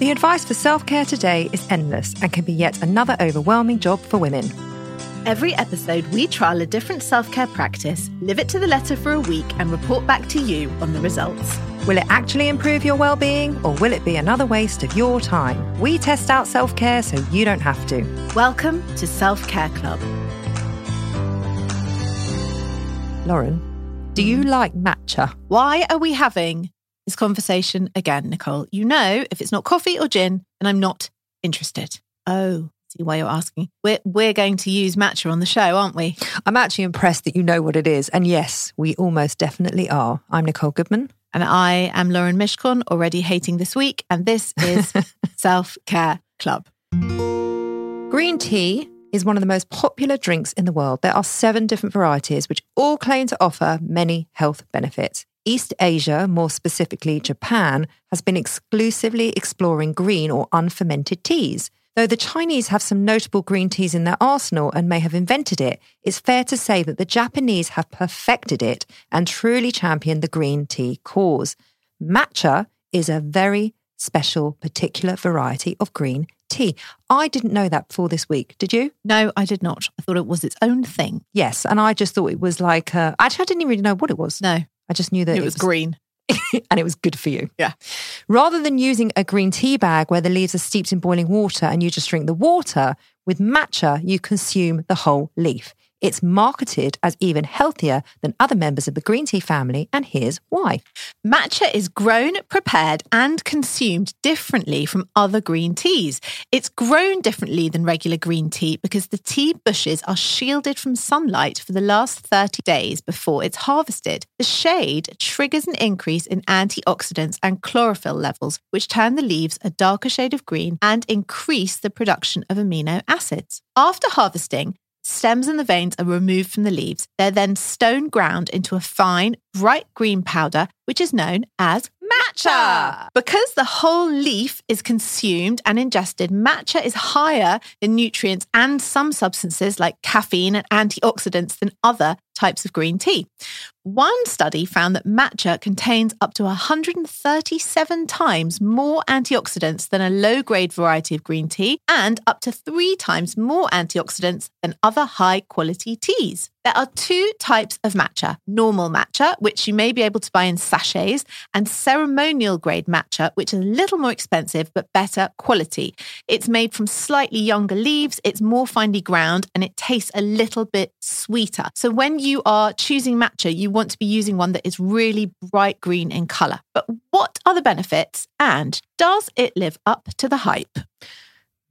The advice for self care today is endless and can be yet another overwhelming job for women. Every episode, we trial a different self care practice, live it to the letter for a week, and report back to you on the results. Will it actually improve your well being or will it be another waste of your time? We test out self care so you don't have to. Welcome to Self Care Club. Lauren, do you like matcha? Why are we having this conversation again, Nicole? You know, if it's not coffee or gin, then I'm not interested. Oh, see why you're asking. We're, we're going to use matcha on the show, aren't we? I'm actually impressed that you know what it is. And yes, we almost definitely are. I'm Nicole Goodman. And I am Lauren Mishcon, already hating this week. And this is Self Care Club. Green tea is one of the most popular drinks in the world. There are seven different varieties, which all claim to offer many health benefits. East Asia, more specifically Japan, has been exclusively exploring green or unfermented teas. Though the Chinese have some notable green teas in their arsenal and may have invented it, it's fair to say that the Japanese have perfected it and truly championed the green tea cause. Matcha is a very special, particular variety of green tea. I didn't know that before this week. Did you? No, I did not. I thought it was its own thing. Yes. And I just thought it was like, uh, actually, I didn't even really know what it was. No, I just knew that it was green. and it was good for you. Yeah. Rather than using a green tea bag where the leaves are steeped in boiling water and you just drink the water, with matcha, you consume the whole leaf. It's marketed as even healthier than other members of the green tea family, and here's why. Matcha is grown, prepared, and consumed differently from other green teas. It's grown differently than regular green tea because the tea bushes are shielded from sunlight for the last 30 days before it's harvested. The shade triggers an increase in antioxidants and chlorophyll levels, which turn the leaves a darker shade of green and increase the production of amino acids. After harvesting, stems and the veins are removed from the leaves. They're then stone ground into a fine, bright green powder, which is known as matcha. Because the whole leaf is consumed and ingested, matcha is higher in nutrients and some substances like caffeine and antioxidants than other types of green tea. One study found that matcha contains up to 137 times more antioxidants than a low grade variety of green tea and up to three times more antioxidants than other high quality teas. There are two types of matcha normal matcha, which you may be able to buy in sachets, and ceremonial grade matcha, which is a little more expensive but better quality. It's made from slightly younger leaves, it's more finely ground, and it tastes a little bit sweeter. So when you are choosing matcha, you want to be using one that is really bright green in colour. But what are the benefits, and does it live up to the hype?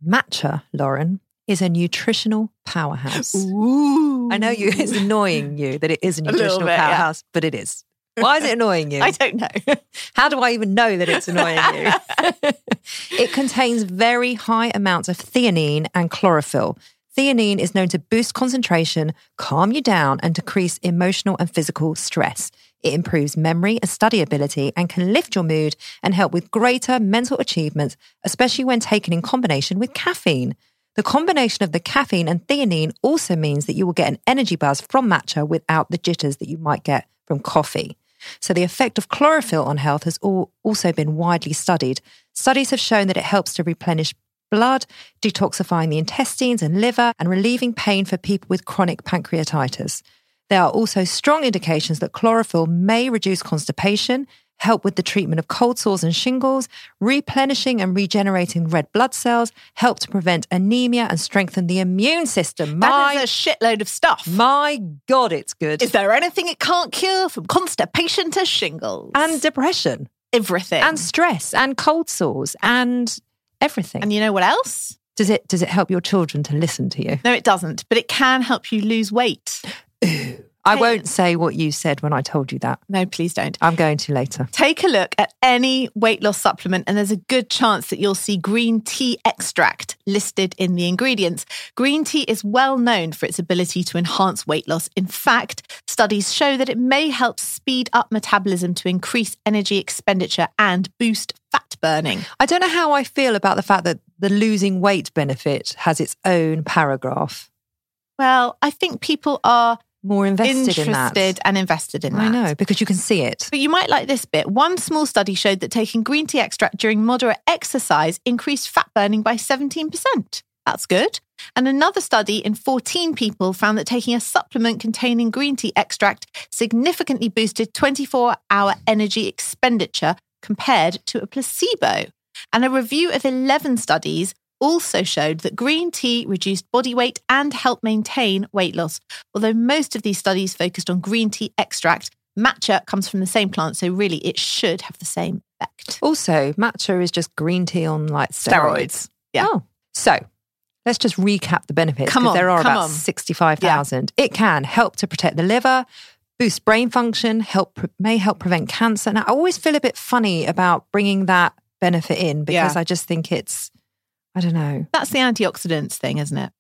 Matcha, Lauren, is a nutritional powerhouse. Ooh. I know you it's annoying you that it is a nutritional bit, yeah. powerhouse, but it is. Why is it annoying you? I don't know. How do I even know that it's annoying you? it contains very high amounts of theanine and chlorophyll. Theanine is known to boost concentration, calm you down, and decrease emotional and physical stress. It improves memory and study ability and can lift your mood and help with greater mental achievements, especially when taken in combination with caffeine. The combination of the caffeine and theanine also means that you will get an energy buzz from matcha without the jitters that you might get from coffee. So, the effect of chlorophyll on health has also been widely studied. Studies have shown that it helps to replenish blood, detoxifying the intestines and liver, and relieving pain for people with chronic pancreatitis. There are also strong indications that chlorophyll may reduce constipation, help with the treatment of cold sores and shingles, replenishing and regenerating red blood cells, help to prevent anemia and strengthen the immune system. That My, is a shitload of stuff. my God, it's good. Is there anything it can't cure from constipation to shingles? and depression everything. and stress and cold sores and everything. and you know what else? does it does it help your children to listen to you? No, it doesn't, but it can help you lose weight. I won't say what you said when I told you that. No, please don't. I'm going to later. Take a look at any weight loss supplement, and there's a good chance that you'll see green tea extract listed in the ingredients. Green tea is well known for its ability to enhance weight loss. In fact, studies show that it may help speed up metabolism to increase energy expenditure and boost fat burning. I don't know how I feel about the fact that the losing weight benefit has its own paragraph. Well, I think people are More invested in that. interested and invested in that. I know because you can see it. But you might like this bit. One small study showed that taking green tea extract during moderate exercise increased fat burning by 17%. That's good. And another study in 14 people found that taking a supplement containing green tea extract significantly boosted 24 hour energy expenditure compared to a placebo. And a review of 11 studies also showed that green tea reduced body weight and helped maintain weight loss. Although most of these studies focused on green tea extract, matcha comes from the same plant, so really it should have the same effect. Also, matcha is just green tea on like steroids. Yeah. Oh, so let's just recap the benefits. Come 'cause on, there are about on. sixty-five thousand. It can help to protect the liver, boost brain function, help may help prevent cancer. Now, I always feel a bit funny about bringing that benefit in because Yeah. I just think it's, I don't know. That's the antioxidants thing, isn't it?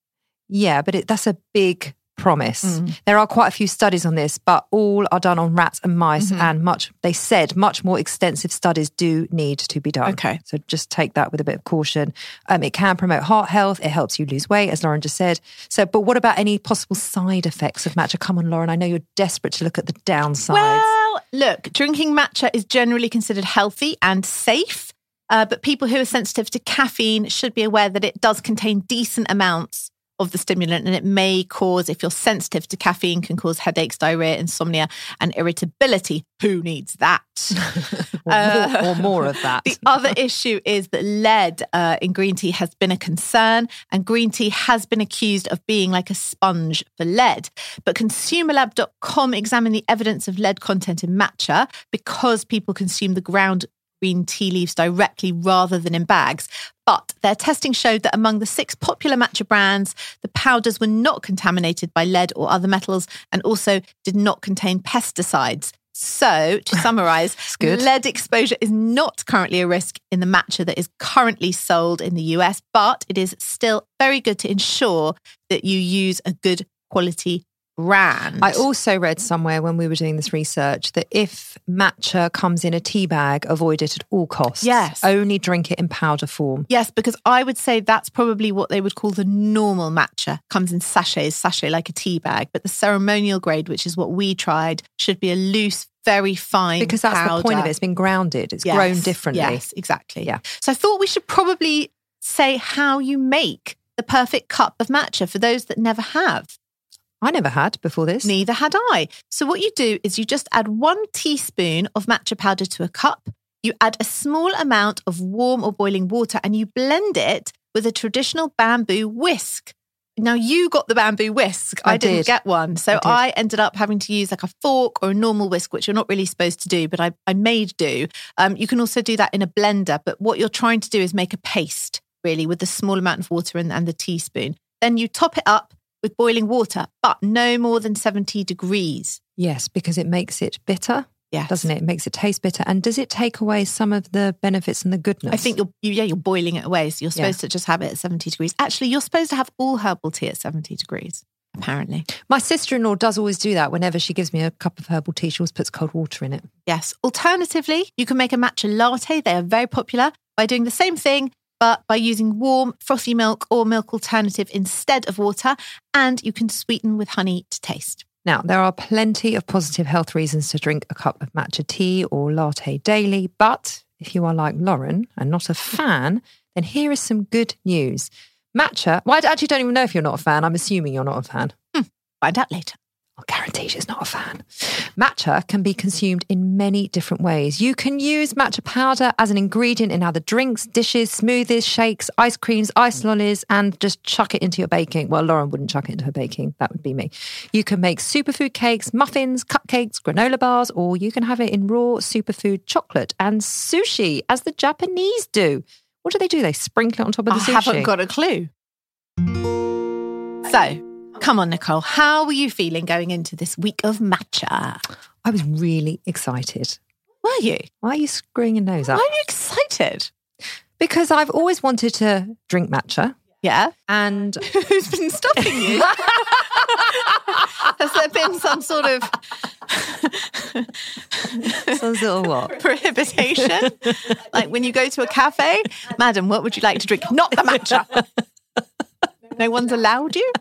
Yeah, but it, that's a big promise. Mm. There are quite a few studies on this, but all are done on rats and mice, Mm-hmm. and much they said much more extensive studies do need to be done. Okay. so just take that with a bit of caution. Um, it can promote heart health. It helps you lose weight, as Lauren just said. So, but what about any possible side effects of matcha? Come on, Lauren. I know you're desperate to look at the downsides. Well, look, drinking matcha is generally considered healthy and safe, uh, but people who are sensitive to caffeine should be aware that it does contain decent amounts of the stimulant and it may cause, if you're sensitive to caffeine, can cause headaches, diarrhea, insomnia, and irritability. Who needs that? or, more, or more of that. The other issue is that lead uh, in green tea has been a concern, and green tea has been accused of being like a sponge for lead. But ConsumerLab.com examined the evidence of lead content in matcha because people consume the ground green tea leaves directly rather than in bags. But their testing showed that among the six popular matcha brands, the powders were not contaminated by lead or other metals and also did not contain pesticides. So, to summarize, lead exposure is not currently a risk in the matcha that is currently sold in the US, but it is still very good to ensure that you use a good quality brand. I also read somewhere when we were doing this research that if matcha comes in a tea bag, avoid it at all costs. Yes. Only drink it in powder form. Yes, because I would say that's probably what they would call the normal matcha. Comes in sachets, sachet like a tea bag. But the ceremonial grade, which is what we tried, should be a loose, very fine Because that's the point of it. It's been grounded. It's Yes, grown differently. Yes, exactly. Yeah. So I thought we should probably say how you make the perfect cup of matcha for those that never have. I never had before this. Neither had I. So, what you do is you just add one teaspoon of matcha powder to a cup. You add a small amount of warm or boiling water and you blend it with a traditional bamboo whisk. Now, you got the bamboo whisk. I, I didn't did. get one. So, I. I, ended up having to use like a fork or a normal whisk, which you're not really supposed to do, but I, I made do. Um, you can also do that in a blender. But what you're trying to do is make a paste, really, with the small amount of water and, and the teaspoon. Then you top it up with boiling water, but no more than 70 degrees. Yes, because it makes it bitter, Yes. doesn't it? It makes it taste bitter. And does it take away some of the benefits and the goodness? I think you're you, yeah you're boiling it away, so you're Yeah. supposed to just have it at 70 degrees. Actually, you're supposed to have all herbal tea at 70 degrees. Apparently, My sister in law does always do that. Whenever she gives me a cup of herbal tea, she always puts cold water in it. yes. Alternatively, you can make a matcha latte. They are very popular by doing the same thing, but by using warm frothy milk or milk alternative instead of water, and you can sweeten with honey to taste. Now, there are plenty of positive health reasons to drink a cup of matcha tea or latte daily, but if you are like Lauren and not a fan, then here is some good news. Matcha, well, I actually don't even know if you're not a fan. I'm assuming you're not a fan. Hmm, find out later. I'll guarantee she's not a fan. Matcha can be consumed in many different ways. You can use matcha powder as an ingredient in other drinks, dishes, smoothies, shakes, ice creams, ice lollies, and just chuck it into your baking. Well, Lauren wouldn't chuck it into her baking. That would be me. You can make superfood cakes, muffins, cupcakes, granola bars, or you can have it in raw superfood chocolate and sushi, as the Japanese do. What do they do? They sprinkle it on top of the I sushi. I haven't got a clue. So, come on, Nicole. How were you feeling going into this week of matcha? I was really excited. Were you? Why are you screwing your nose Why up? are you excited? Because I've always wanted to drink matcha. Yeah. And Who's been stopping you? Has there been some sort of some sort of what? prohibition? like when you go to a cafe, madam, what would you like to drink? Not the matcha. no one's allowed you?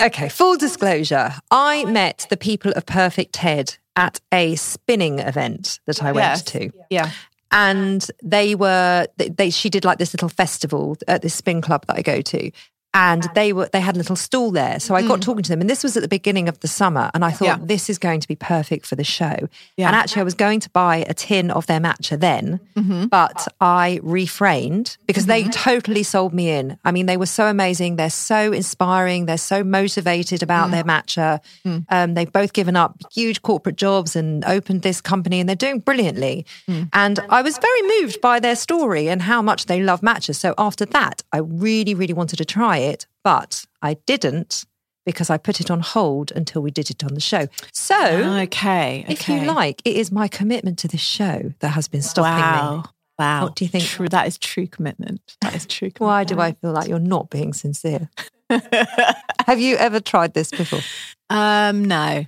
Okay, full disclosure. I met the people of PerfectTed at a spinning event that I went Yes. to. Yeah. and they were they, they she did like this little festival at this spin club that I go to and they were they had a little stall there so I got talking to them and this was at the beginning of the summer and I thought Mm. Yeah. this is going to be perfect for the show Yeah. and actually I was going to buy a tin of their matcha then Mm-hmm. but I refrained because they totally sold me in I mean they were so amazing they're so inspiring they're so motivated about Mm. their matcha um, they've both given up huge corporate jobs and opened this company and they're doing brilliantly Mm. and I was very moved by their story and how much they love matcha. So after that, I really, really wanted to try it, but I didn't because I put it on hold until we did it on the show. So Okay. if you like, it is my commitment to this show that has been stopping Wow. me. Wow. What do you think? True, that is true commitment. That is true commitment. Why do I feel like you're not being sincere? Have you ever tried this before? Um, no.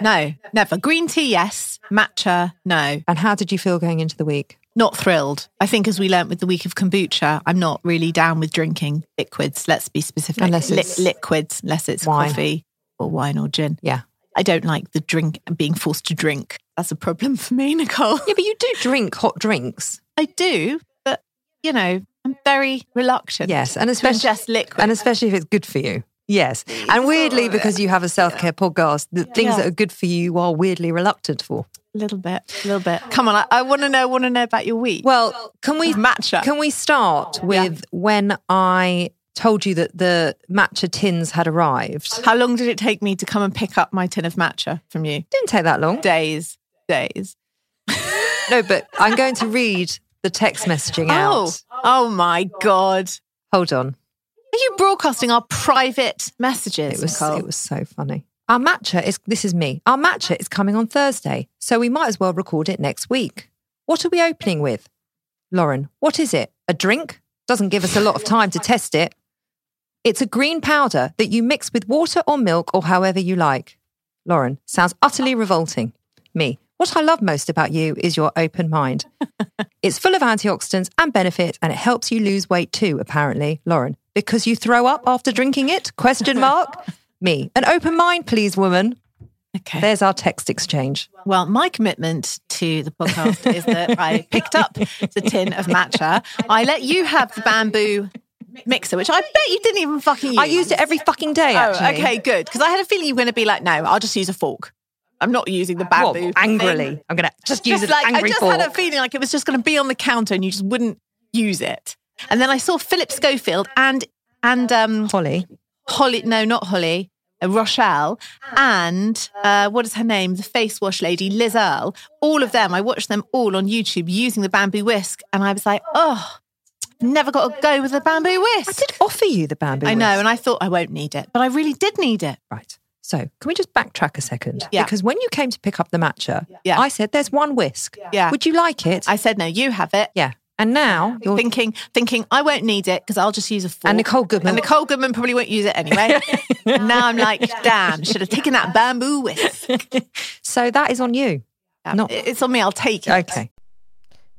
No, never. Green tea, yes. Matcha, no. And how did you feel going into the week? Not thrilled. I think as we learnt with the week of kombucha, I'm not really down with drinking liquids. Let's be specific. Unless Li- liquids, unless it's wine. coffee or wine or gin. Yeah. I don't like the drink being forced to drink. That's a problem for me, Nicole. Yeah, but you do drink hot drinks. I do, but you know, I'm very reluctant. Yes, and especially ingest liquid. and especially if it's good for you. Yes, and weirdly, because you have a self care podcast, the things Yeah. that are good for you, you are weirdly reluctant for. a little bit, a little bit. Come on, I, I want to know, want to know about your week. Well, can we matcha. Can we start with when I told you that the matcha tins had arrived? How long did it take me to come and pick up my tin of matcha from you? Didn't take that long. Days, days. No, but I'm going to read the text messaging Oh, out. oh my god! Hold on. Are you broadcasting our private messages? It was Nicole? it was so funny. Our matcha is this is me. Our matcha is coming on Thursday, so we might as well record it next week. What are we opening with? Lauren, what is it? A drink? Doesn't give us a lot of time to test it. It's a green powder that you mix with water or milk or however you like. Lauren, sounds utterly revolting. Me, what I love most about you is your open mind. it's full of antioxidants and benefits, and it helps you lose weight too, apparently. Lauren, because you throw up after drinking it? Question mark. Me, an open mind, please, woman. okay. There's our text exchange. Well, my commitment to the podcast is that I picked up the tin of matcha. I let you have the bamboo mixer, which I bet you didn't even fucking use. I used it every fucking day, Oh, actually. okay, good. Because I had a feeling you were going to be like, no, I'll just use a fork. I'm not using the bamboo. angrily. thing. I'm going to just use Just an like, angry I just fork. had a feeling like it was just going to be on the counter and you just wouldn't use it. And then I saw Philip Schofield and and um, Holly. Holly, no, not Holly, uh, Rochelle, and uh, what is her name? The face wash lady, Liz Earle. All of them, I watched them all on YouTube using the bamboo whisk, and I was like, oh, never got to go with the bamboo whisk. I did offer you the bamboo. I know, whisk. and I thought I won't need it, but I really did need it. Right. So, can we just backtrack a second? Yeah. Because when you came to pick up the matcha, Yeah. I said, there's one whisk. Yeah. Would you like it? I said, no, you have it. yeah. And now you're Thinking, thinking, I won't need it because I'll just use a fork. And Nicole Goodman- And Nicole Goodman probably won't use it anyway. now I'm like, damn, should have taken that bamboo whisk. So that is on you. Not- It's on me. I'll take it. Okay.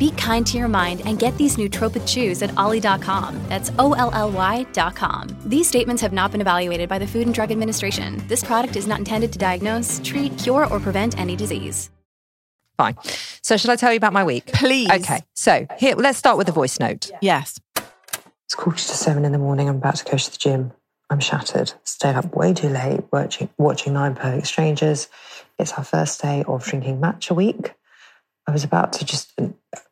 Be kind to your mind and get these nootropic chews at olly.com. That's O L L Y.com. These statements have not been evaluated by the Food and Drug Administration. This product is not intended to diagnose, treat, cure, or prevent any disease. Fine. So, shall I tell you about my week? Please. Okay. So, here, let's start with a voice note. Yes. It's quarter to seven in the morning. I'm about to go to the gym. I'm shattered. Stayed up way too late watching, watching Nine Perfect Strangers. It's our first day of drinking matcha week. I was about to just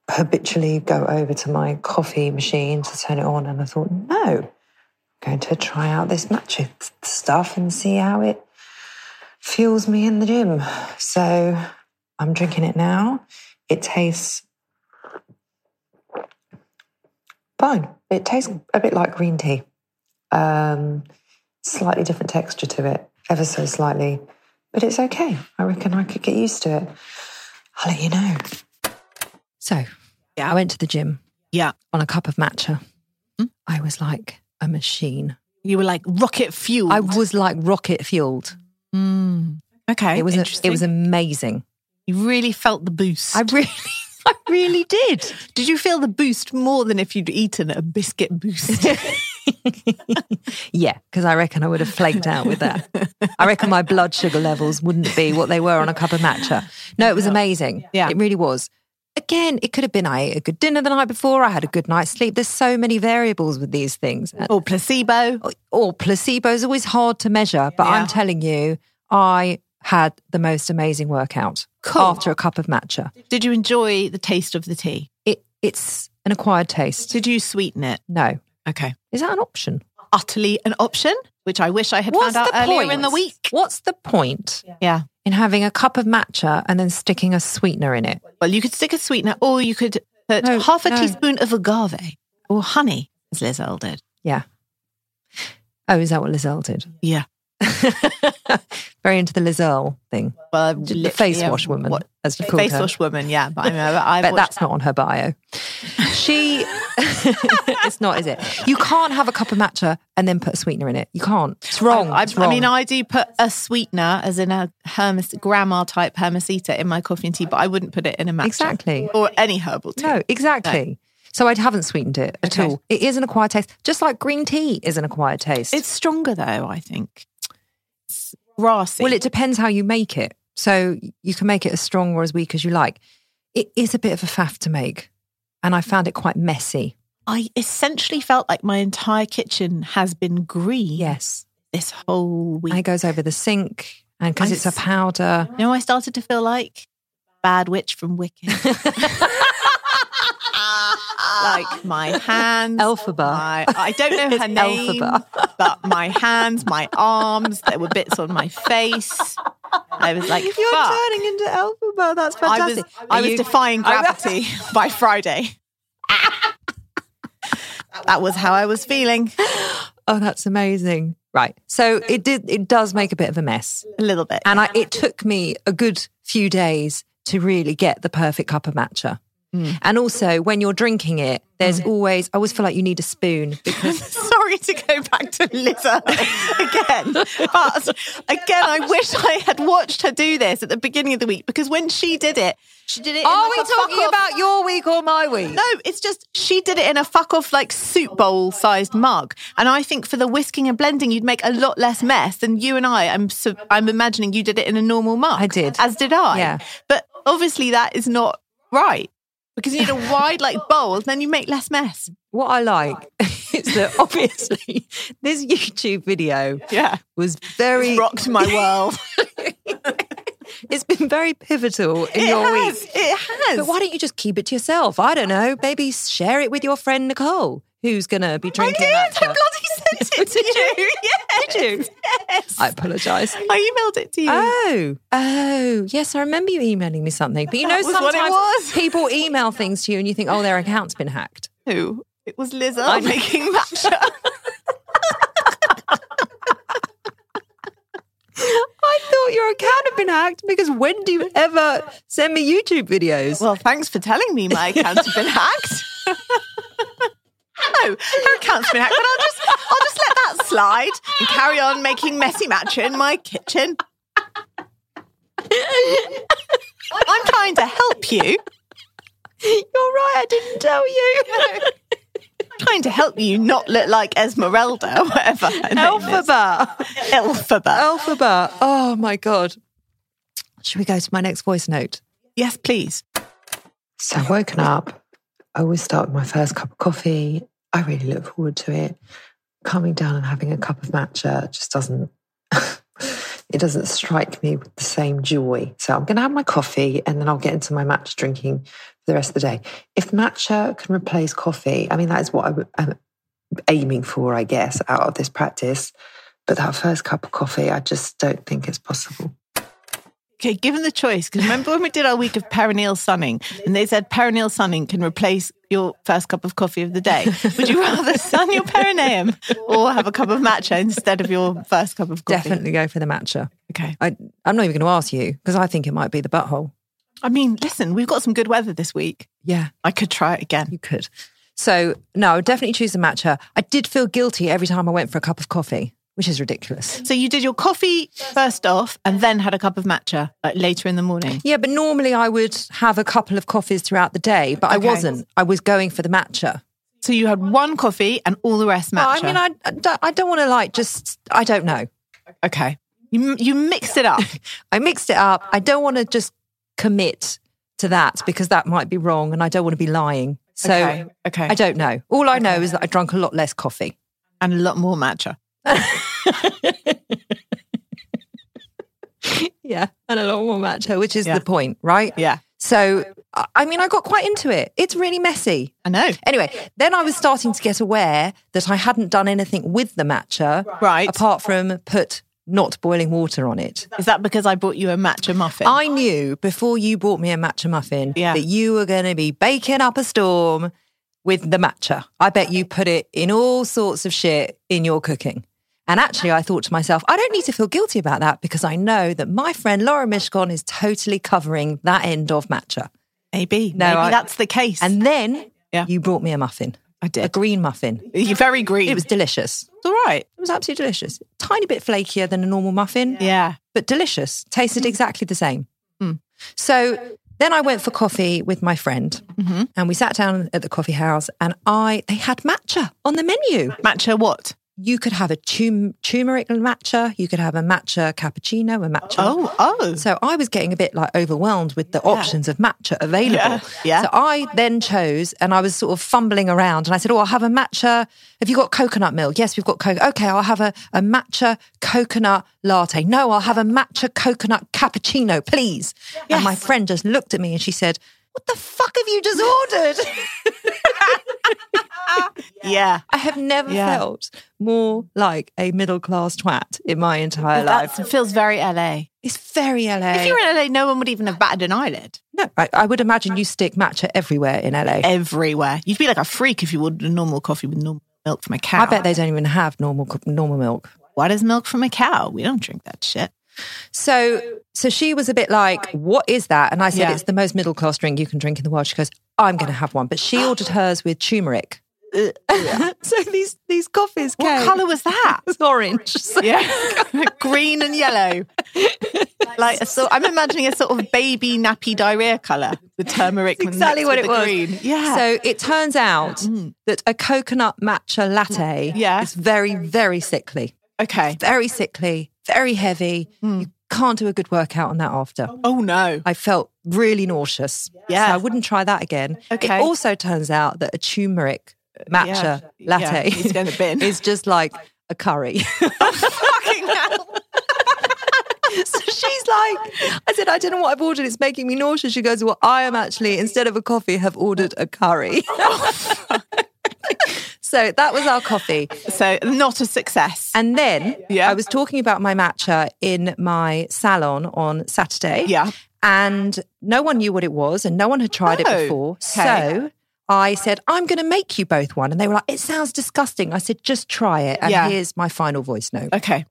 habitually go over to my coffee machine to turn it on, and I thought, no, I'm going to try out this matcha stuff and see how it fuels me in the gym. So I'm drinking it now. It tastes fine. It tastes a bit like green tea. Um, slightly different texture to it, ever so slightly, but it's okay. I reckon I could get used to it. I'll let you know. So, Yeah. I went to the gym Yeah. on a cup of matcha. Hmm? I was like a machine. You were like rocket fuel. I was like rocket fueled. Mm. Okay. It was a, it was amazing. You really felt the boost. I really, I really did. Did you feel the boost more than if you'd eaten a biscuit boost? yeah, because I reckon I would have flaked out with that. I reckon my blood sugar levels wouldn't be what they were on a cup of matcha. No, it was amazing. Yeah. It really was. Again, it could have been I ate a good dinner the night before, I had a good night's sleep. There's so many variables with these things. Or placebo? or placebo is always hard to measure, but Yeah. I'm telling you, I had the most amazing workout Cool. after a cup of matcha. Did you enjoy the taste of the tea? It, it's an acquired taste. Did you sweeten it? No. Okay. Is that an option? Utterly an option, which I wish I had What's found out earlier point? in the week. What's the point Yeah. In having a cup of matcha and then sticking a sweetener in it? Well, you could stick a sweetener or you could put No, half a no. teaspoon of agave or honey, as Liz Earle did. Yeah. Oh, is that what Liz Earle did? Yeah. Very into the Liz Earle thing. Well, The face wash woman, what- as you face her. wash woman, yeah. But I mean, I, but that's not on her bio. She, it's not, is it? You can't have a cup of matcha and then put a sweetener in it. You can't. It's wrong. I, it's I mean, I do put a sweetener, as in a hermes, grandma type hermesita, in my coffee and tea, but I wouldn't put it in a matcha Exactly. or any herbal tea. no, exactly. So I haven't sweetened it at Okay. all. It is an acquired taste, just like green tea is an acquired taste. It's stronger though. I think. It's grassy. well, it depends how you make it. So you can make it as strong or as weak as you like. It is a bit of a faff to make, and I found it quite messy. I essentially felt like my entire kitchen has been green. Yes, This whole week. and it goes over the sink, and because it's a powder. You know, I started to feel like bad witch from Wicked. like my hands, Elphaba. my- I don't know her name, Elphaba. but my hands, my arms, there were bits on my face. I was like, You're fuck. turning into Elphaba. That's I fantastic. was, I was you- defying gravity by Friday. that was how I was feeling. Oh, that's amazing. Right. So it did. It does make a bit of a mess, A little bit. and I, it took me a good few days to really get the perfect cup of matcha. Mm. And also, when you're drinking it, there's mm. always, I always feel like you need a spoon because Sorry to go back to Liz Earle again. But again, I wish I had watched her do this at the beginning of the week because when she did it, she did it. in Are like we a fuck talking off- about your week or my week? No, it's just she did it in a fuck off like soup bowl sized mug, and I think for the whisking and blending, you'd make a lot less mess than you and I. I'm so, I'm imagining you did it in a normal mug. I did. as did I. Yeah. but obviously that is not right because you need a wide like bowl, then you make less mess. What I like is that obviously this YouTube video Yeah, was very, it's rocked my world. it's been very pivotal in it your has. week. It has. But why don't you just keep it to yourself? I don't know. Maybe share it with your friend Nicole, who's going to be drinking I did. I matcha. bloody sent it to you? Yes. Did you? Yes. I apologise. I emailed it to you. Oh, oh, yes, I remember you emailing me something. But you know, That it sometimes was. people email things to you and you think, oh, their account's been hacked. Who? It was Liz Earle I know. making matcha. I thought your account had been hacked because when do you ever send me YouTube videos? Well, thanks for telling me my account's been hacked. No, her account's been hacked, but I'll just I'll just let that slide and carry on making messy matcha in my kitchen. I'm trying to help you. You're right, I didn't tell you. Trying to help you not look like Esmeralda or whatever. her name. Alphabet. Elphaba. Alphabet. Oh my God. Should we go to my next voice note? Yes, please. So I've woken up. I always start with my first cup of coffee. I really look forward to it. Coming down and having a cup of matcha just doesn't it doesn't strike me with the same joy. So I'm gonna have my coffee and then I'll get into my matcha drinking for the rest of the day. If matcha can replace coffee, I mean that is what I, am aiming for, I guess, out of this practice. But that first cup of coffee, I just don't think it's possible. Okay, given the choice, because remember when we did our week of perineal sunning and they said perineal sunning can replace your first cup of coffee of the day. Would you rather sun your perineum or have a cup of matcha instead of your first cup of coffee? Definitely go for the matcha. Okay. I, I'm not even going to ask you because I think it might be the butthole. I mean, listen, we've got some good weather this week. Yeah, I could try it again. you could. So, no, I would definitely choose the matcha. I did feel guilty every time I went for a cup of coffee, which is ridiculous. So you did your coffee first off and then had a cup of matcha like later in the morning. Yeah, but normally I would have a couple of coffees throughout the day, but I wasn't. I was going for the matcha. So you had one coffee and all the rest matcha. I mean, I, I don't, don't want to like just, I don't know. okay. You, you mixed it up. I mixed it up. I don't want to just commit to that because that might be wrong and I don't want to be lying. So okay. Okay. I don't know. All I know is that I drank a lot less coffee. and a lot more matcha. Yeah, and a lot more matcha, which is Yeah. the point, right? Yeah. So, I- mean, I got quite into it. It's really messy. I know. Anyway, then I was starting to get aware that I hadn't done anything with the matcha, Right. apart from put not boiling water on it. Is that because I brought you a matcha muffin? I knew before you bought me a matcha muffin Yeah. that you were going to be baking up a storm with the matcha. I bet you put it in all sorts of shit in your cooking. And actually, I thought to myself, I don't need to feel guilty about that because I know that my friend Laura Mishcon is totally covering that end of matcha. maybe. No, maybe I- that's the case. And then Yeah. you brought me a muffin, I did. A green muffin. You're very green. It was delicious. It's all right. It was absolutely delicious. Tiny bit flakier than a normal muffin. Yeah. but delicious. Tasted Mm. exactly the same. So then I went for coffee with my friend, Mm-hmm. and we sat down at the coffee house, and I they had matcha on the menu. Matcha what? You could have a tum- turmeric matcha. You could have a matcha cappuccino, a matcha. Oh, oh. So I was getting a bit like overwhelmed with the options of matcha available. Yeah, yeah. So I then chose and I was sort of fumbling around and I said, Oh, I'll have a matcha. Have you got coconut milk? Yes, we've got coconut. Okay, I'll have a, a matcha coconut latte. No, I'll have a matcha coconut cappuccino, please. And my friend just looked at me and she said, What the fuck have you just ordered? Yeah. I have never Yeah. felt more like a middle class twat in my entire life. That feels very LA. It's very LA. If you're in LA, no one would even have batted an eyelid. No, I, I would imagine you stick matcha everywhere in LA. Everywhere. You'd be like a freak if you ordered a normal coffee with normal milk from a cow. I bet they don't even have normal normal milk. What is milk from a cow? We don't drink that shit. So, so she was a bit like, "What is that?" And I said, Yeah. "It's the most middle class drink you can drink in the world." She goes, I'm going to have one. But she ordered hers with turmeric. Uh, so these these coffees What came. colour was that? It's orange. So- Yeah, green and yellow. Like sort, I'm imagining a sort of baby nappy diarrhea colour. The turmeric, That's exactly what it was. Green. Yeah. So it turns out mm. that a coconut matcha latte Yeah. is very, very sickly. okay. Very sickly, very heavy. Hmm. You can't do a good workout on that after. Oh no. I felt really nauseous. Yeah. So I wouldn't try that again. Okay. It also turns out that a turmeric matcha Yeah. latte Yeah, going to bin. is just like a curry. Oh, fucking so she's like, I said, I don't know what I've ordered. It's making me nauseous. She goes, Well, I am actually, instead of a coffee, have ordered a curry. Oh, so that was our coffee. So not a success. And then Yeah. I was talking about my matcha in my salon on Saturday. Yeah. And no one knew what it was and no one had tried Oh, it before. okay. So I said, I'm going to make you both one. And they were like, It sounds disgusting. I said, Just try it. And Yeah. here's my final voice note. okay.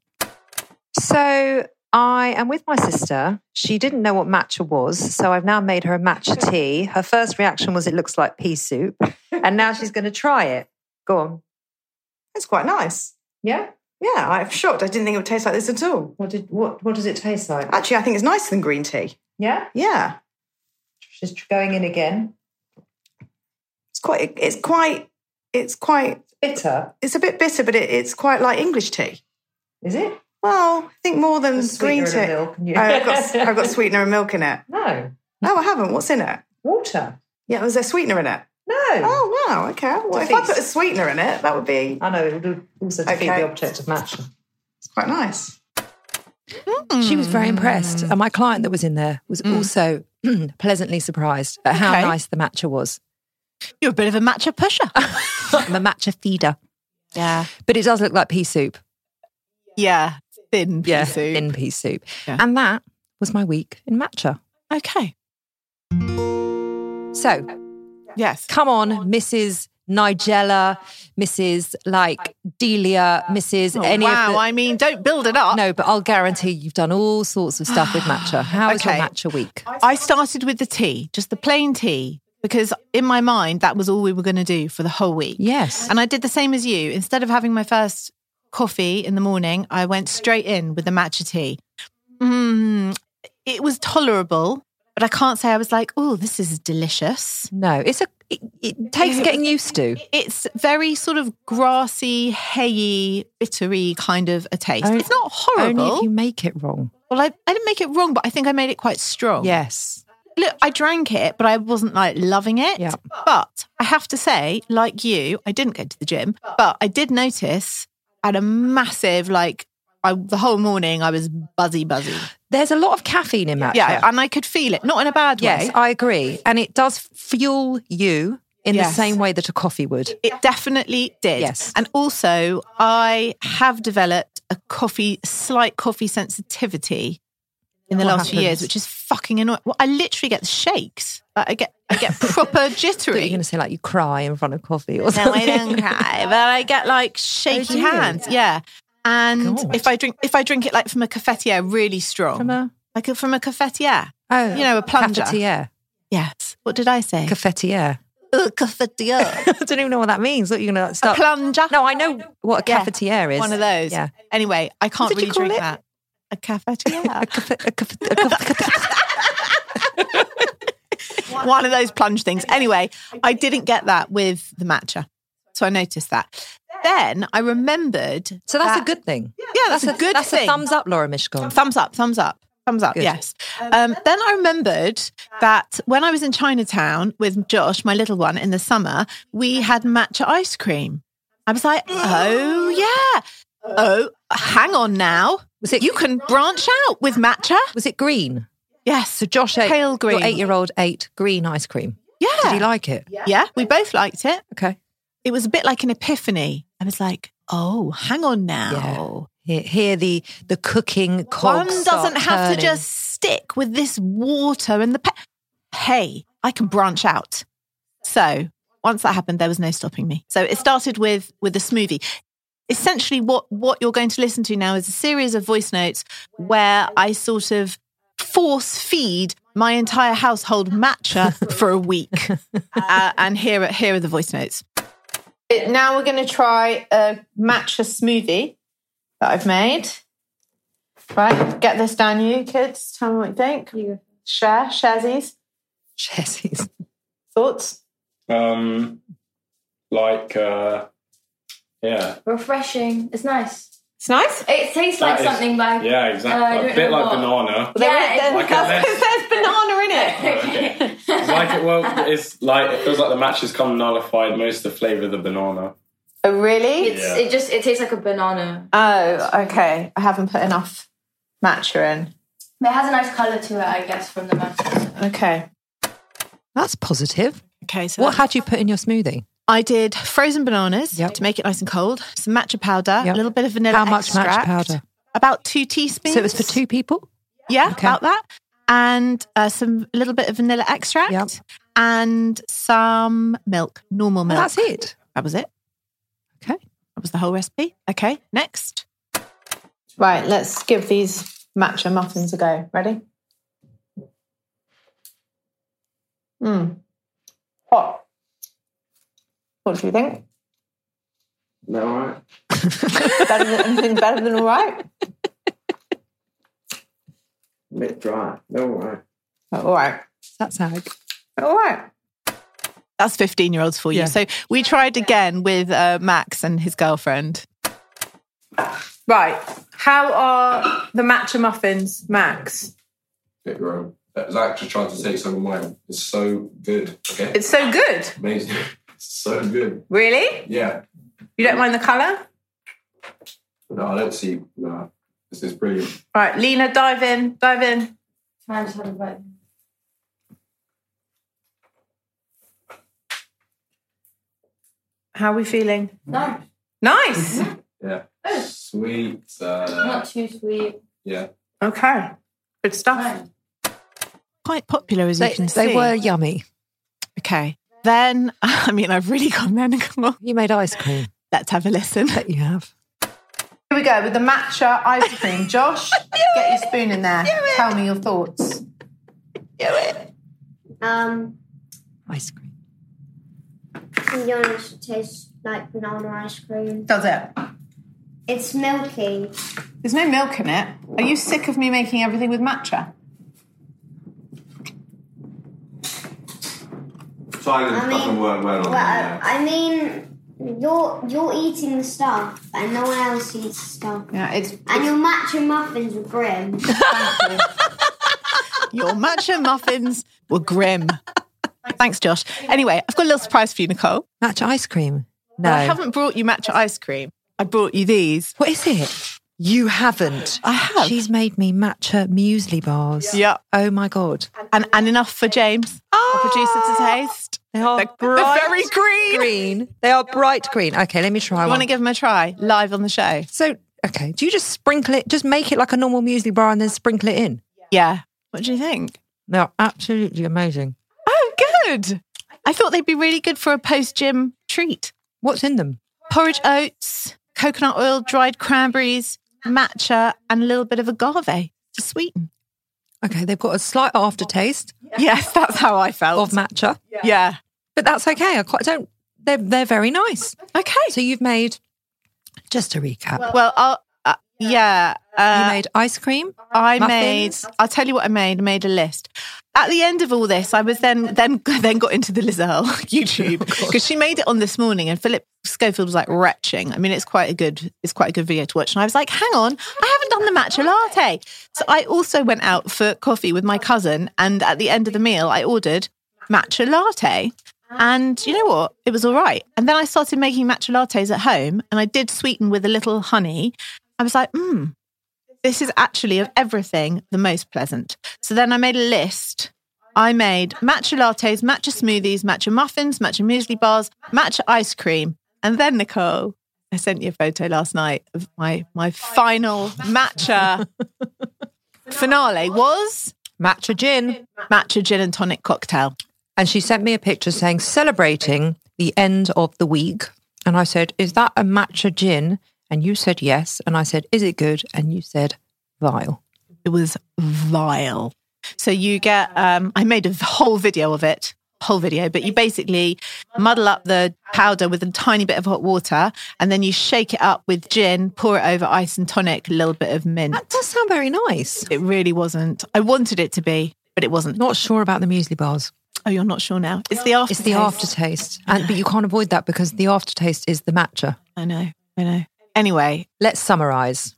So I am with my sister. She didn't know what matcha was. So I've now made her a matcha tea. Her first reaction was, It looks like pea soup. And now she's going to try it. Go on. It's quite nice. Yeah. Yeah, I'm shocked. I didn't think it would taste like this at all. What did what what does it taste like? Actually, I think it's nicer than green tea. Yeah. Yeah, She's going in again. it's quite. It's quite. It's quite. Bitter. It's a bit bitter, but it, it's quite like English tea. Is it? Well, I think more than There's green tea. sweetener and milk, and you- Oh, I've got I've got sweetener and milk in it. No. No, I haven't. What's in it? Water. Yeah, was there sweetener in it? No. Oh wow, okay. Well, if I put a sweetener in it, that would be I know it would also defeat Okay. the object of matcha. it's quite nice. Hmm. She was very impressed. And my client that was in there was hmm. also pleasantly surprised at how Okay. nice the matcha was. You're a bit of a matcha pusher. I'm a matcha feeder. yeah. But it does look like pea soup. Yeah. Thin pea yeah, soup. thin pea soup. Yeah. And that was my week in matcha. Okay. So Yes. come on, Mrs. Nigella, Mrs. like Delia, Mrs. Oh, any wow. of the. I mean, don't build it up. no, but I'll guarantee you've done all sorts of stuff with matcha. How was Okay. your matcha week? I started with the tea, just the plain tea, because in my mind, that was all we were going to do for the whole week. Yes. And I did the same as you. Instead of having my first coffee in the morning, I went straight in with the matcha tea. Mm, it was tolerable, but I can't say I was like, oh, this is delicious. No, it's a. It, it takes getting used to. It's very sort of grassy, hayy, bittery kind of a taste. Only- it's not horrible. Only if you make it wrong. well, I, I didn't make it wrong, but I think I made it quite strong. Yes. Look, I drank it, but I wasn't like loving it. Yeah. But I have to say, like you, I didn't go to the gym, but I did notice at a massive, like, I, the whole morning I was buzzy, buzzy. There's a lot of caffeine in matcha. Yeah. And I could feel it, not in a bad Yes, way. I agree. And it does fuel you in the same way that a coffee would. It definitely did. Yes. And also, I have developed a coffee, slight coffee sensitivity in the What last few years, which is fucking annoying. Well, I literally get the shakes. Like, I get, I get proper jittery. You're going to say like you cry in front of coffee or something. No. I don't cry, but I get like shaky Oh, hands. Yeah. And God. if I drink, if I drink it like from a cafetiere, really strong, From a like a, from a cafetiere, oh, you know, a plunger. cafetiere. Yes. What did I say? Cafetiere. Uh, cafetiere. I don't even know what that means. What you're going to a start? plunger. No, I know what a Yeah, cafetiere is. One of those. Yeah. Anyway, I can't really drink it? that. A cafetiere. A cafe, a cafe, a cafe, one of those plunge things. Anyway, I didn't get that with the matcha. So I noticed that. Then I remembered. so that's that- a good thing. Yeah, that's, a, good That's thing. a thumbs up, Laura Mishcon. Thumbs up, thumbs up, thumbs up. Good. Yes. Um, then I remembered that when I was in Chinatown with Josh, my little one, in the summer, we had matcha ice cream. I was like, oh yeah, oh hang on now, Was it you can branch out with matcha. Was it green? Yes. So Josh ate Pale green. Your eight-year-old ate green ice cream. Yeah. Did he like it? Yeah, yeah. we both liked it. Okay. It was a bit like an epiphany. I was like, oh, hang on now. Here, hear the the cooking One doesn't have to just stick with this water and the pe- hey, I can branch out. So once that happened, there was no stopping me. So it started with with the smoothie. Essentially, what what you're going to listen to now is a series of voice notes where I sort of force feed my entire household matcha for a week. Uh, and here are, here are the voice notes. Now we're going to try a matcha smoothie that I've made. Right, get this down, you kids. Tell me what you think. Share, sharesies. Jesse's. Thoughts? Um, like, uh, yeah. Refreshing. It's nice. It's nice. It tastes like That is- something like Yeah, Uh, I exactly. don't a bit know like what. banana. Yeah, There- Like a that's- less- there's banana in it. Okay. It's like it, well, it's like it feels like the match has come nullified most of the flavour of the banana. Oh, really? it's Yeah. it just it tastes like a banana. Oh, okay. I haven't put enough matcha in. But it has a nice colour to it, I guess, from the matcha. Okay. That's positive. Okay. So What had you put in your smoothie? I did frozen bananas Yep. to make it nice and cold, some matcha powder, Yep. a little bit of vanilla How much matcha powder? About two teaspoons. So it was for two people? Yeah, Okay. about that. And uh, some a little bit of vanilla extract Yep. and some milk, normal Oh, milk. that's it. That was it. Okay. That was the whole recipe. Okay, next. Right, let's give these matcha muffins a go. Ready? Mmm. Hot. What do you think? Is that right? better than anything better than all right? A bit dry. They're all right. All right. That's how. All right. That's 15 year olds for you. Yeah. So we tried again with uh, Max and his girlfriend. Right. How are the matcha muffins, Max? Bit wrong. I was actually trying to take some of mine. It's so good. Okay. It's so good. amazing. It's so good. Really? Yeah. You don't mind the colour? No, I don't see. No, this is brilliant. Right, Lena, dive in. Dive in. Can I just have a bite? How are we feeling? No, Nice. Yeah. Sweet. Uh, not too sweet. yeah. Okay. Good stuff. Fine. Quite popular, as you They, can they see. were yummy. Okay. Then, I mean, I've really gone there. Nicole. You made ice cream. Let's have a listen. Bet you have. Here we go with the matcha ice cream. Josh, get your spoon in there. Tell me your thoughts. Do it. Um, Ice cream. to be honest, it tastes like banana ice cream. Does it? It's milky. There's no milk in it. Are you sick of me making everything with matcha? Silence I mean- doesn't work well on Well, I mean, you're you're eating the stuff, and no one else eats the stuff. Yeah, it's And your matcha muffins are grim. your matcha muffins were grim. Thanks, Josh. Anyway, I've got a little surprise for you, Nicole. Matcha ice cream. No. I haven't brought you matcha ice cream. I brought you these. What is it? You haven't. I have. She's made me matcha muesli bars. Yeah. Oh my god. And, and enough for James, our producer, to ah! taste. They are They're, they're very green. green. They are bright green. Okay, let me try You one. want to give them a try live on the show? so, okay, do you just sprinkle it? Just make it like a normal muesli bar and then sprinkle it in? Yeah. What do you think? They're absolutely amazing. Oh, good. I thought they'd be really good for a post gym treat. What's in them? Porridge oats, coconut oil, dried cranberries, matcha, and a little bit of agave to sweeten. Okay, they've got a slight aftertaste Yes, that's how I felt. of matcha, yeah. but that's okay. I quite don't. They're they're very nice. Okay. So you've made. Just to recap, Well, I'll, uh, yeah. Uh, you made ice cream. I muffins. made. I'll tell you what I made. I made a list. At the end of all this, I was then then then got into the Liz Earle YouTube because she made it on this morning, and Philip Schofield was like retching. I mean, it's quite a good it's quite a good video to watch. And I was like, hang on, I haven't done the matcha latte. So I also went out for coffee with my cousin, and at the end of the meal, I ordered matcha latte. And you know what? It was all right. And then I started making matcha lattes at home, and I did sweeten with a little honey. I was like, hmm, this is actually of everything the most pleasant. So then I made a list. I made matcha lattes, matcha smoothies, matcha muffins, matcha muesli bars, matcha ice cream. And then, Nicole, I sent you a photo last night of my, my final matcha finale was Matcha gin. matcha gin and tonic cocktail. And she sent me a picture saying celebrating the end of the week. And I said, Is that a matcha gin? And you said yes. And I said, Is it good? And you said vile. It was vile. So you get, um, I made a whole video of it, whole video, but you basically muddle up the powder with a tiny bit of hot water and then you shake it up with gin, pour it over ice and tonic, a little bit of mint. That does sound very nice. It really wasn't. I wanted it to be, but it wasn't. Not sure about the muesli bars. Oh, you're not sure now? It's the aftertaste. It's the aftertaste. And, but you can't avoid that because the aftertaste is the matcha. I know, I know. Anyway, let's summarize.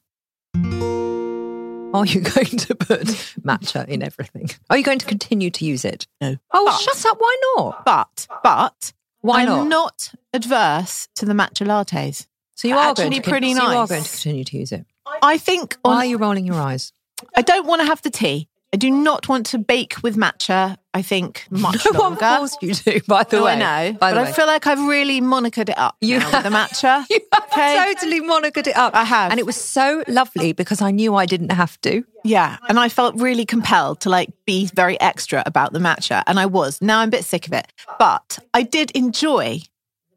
Are you going to put matcha in everything? Are you going to continue to use it? No. Oh, But- shut up. Why not? But, but, Why I'm not? not adverse to the matcha lattes. So you They're actually going to pretty so nice. You are going to continue to use it. I think Why on, are you rolling your eyes? I don't want to have the tea. I do not want to bake with matcha. I think much No one longer. forced you to, by the No, way. I know, By but I feel like I've really monikered it up You with the matcha. You have Okay. totally monikered it up. I have. And it was so lovely because I knew I didn't have to. Yeah, and I felt really compelled to like be very extra about the matcha, and I was. Now I'm a bit sick of it, but I did enjoy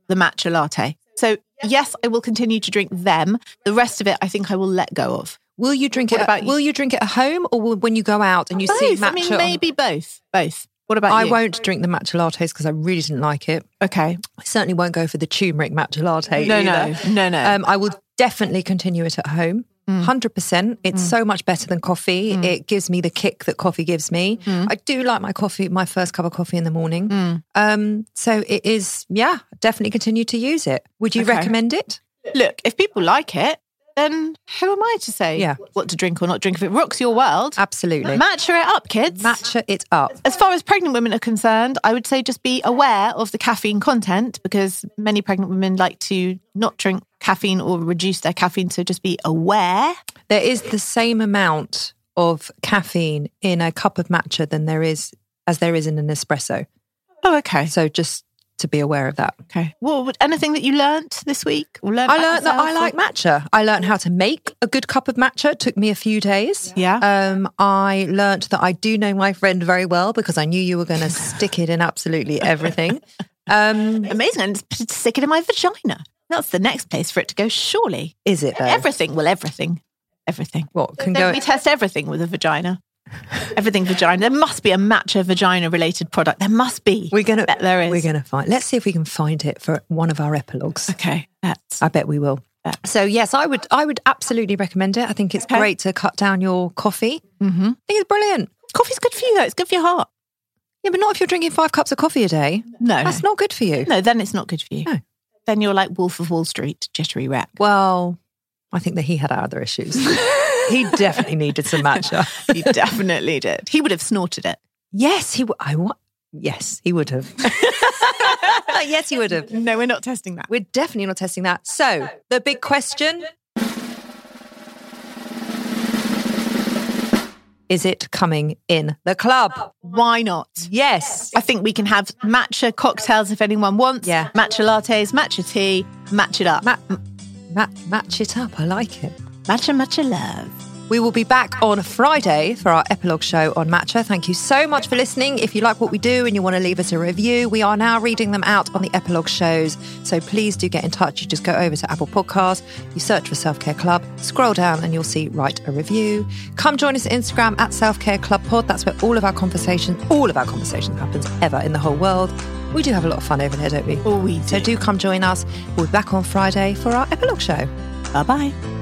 the matcha latte. So yes, I will continue to drink them. The rest of it, I think I will let go of. Will you drink What it? about you? Will you drink it at home or will, when you go out and you see matcha? I mean, on- maybe both. Both. What about I you? won't drink the matcha lattes because I really didn't like it. Okay. I certainly won't go for the turmeric matcha latte. No, either. no, no, no. Um, I will definitely continue it at home. Mm. Hundred percent. It's so much better than coffee. It gives me the kick that coffee gives me. Mm. I do like my coffee, my first cup of coffee in the morning. Um, so it is, yeah, definitely continue to use it. Would you Okay. recommend it? Look, if people like it, then who am I to say Yeah. what to drink or not drink? If it rocks your world, Absolutely. matcha it up, kids. Matcha it up. As far as pregnant women are concerned, I would say just be aware of the caffeine content because many pregnant women like to not drink caffeine or reduce their caffeine. So just be aware. There is the same amount of caffeine in a cup of matcha than there is as there is in an espresso. Oh, okay. So just to be aware of that. Okay. Well, anything that you learnt this week? Or learnt I learned that I like matcha. I learned how to make a good cup of matcha. It took me a few days. Yeah. Um, I learned that I do know my friend very well because I knew you were going to stick it in absolutely everything. Um, Amazing. And stick it in my vagina. That's the next place for it to go, surely. is it though? Everything. Well, everything. Everything. What can Don't go? we test everything with a vagina? Everything vagina. There must be a matcha vagina related product. There must be. We're gonna. Bet there is. We're gonna find. Let's see if we can find it for one of our epilogues. Okay. That's I bet we will. So yes, I would. I would absolutely recommend it. I think it's Okay. great to cut down your coffee. mm-hmm. I think it's brilliant. coffee's good for you though. It's good for your heart. Yeah, but not if you're drinking five cups of coffee a day. No, That's no. not good for you. no, then it's not good for you. No. Then you're like Wolf of Wall Street, jittery wreck. Well, I think that he had other issues. he definitely needed some matcha. He definitely did. He would have snorted it. Yes, he. w- I wa- Yes, he would have. yes, he would have. No, we're not testing that. We're definitely not testing that. So the big question: Is it coming in the club? Why not? Yes. I think we can have matcha cocktails if anyone wants. Yeah. Matcha lattes, matcha tea, match it up. Ma- ma- match it up. I like it. Matcha, matcha love. We will be back on Friday for our epilogue show on Matcha. Thank you so much for listening. If you like what we do and you want to leave us a review, we are now reading them out on the epilogue shows. So please do get in touch. You just go over to Apple Podcasts, you search for Self Care Club, scroll down, and you'll see write a review. Come join us on Instagram at Self Care Club Pod. That's where all of our conversation, all of our conversations happens ever in the whole world. We do have a lot of fun over there, don't we? Oh, we do. So do come join us. We'll be back on Friday for our epilogue show. Bye bye.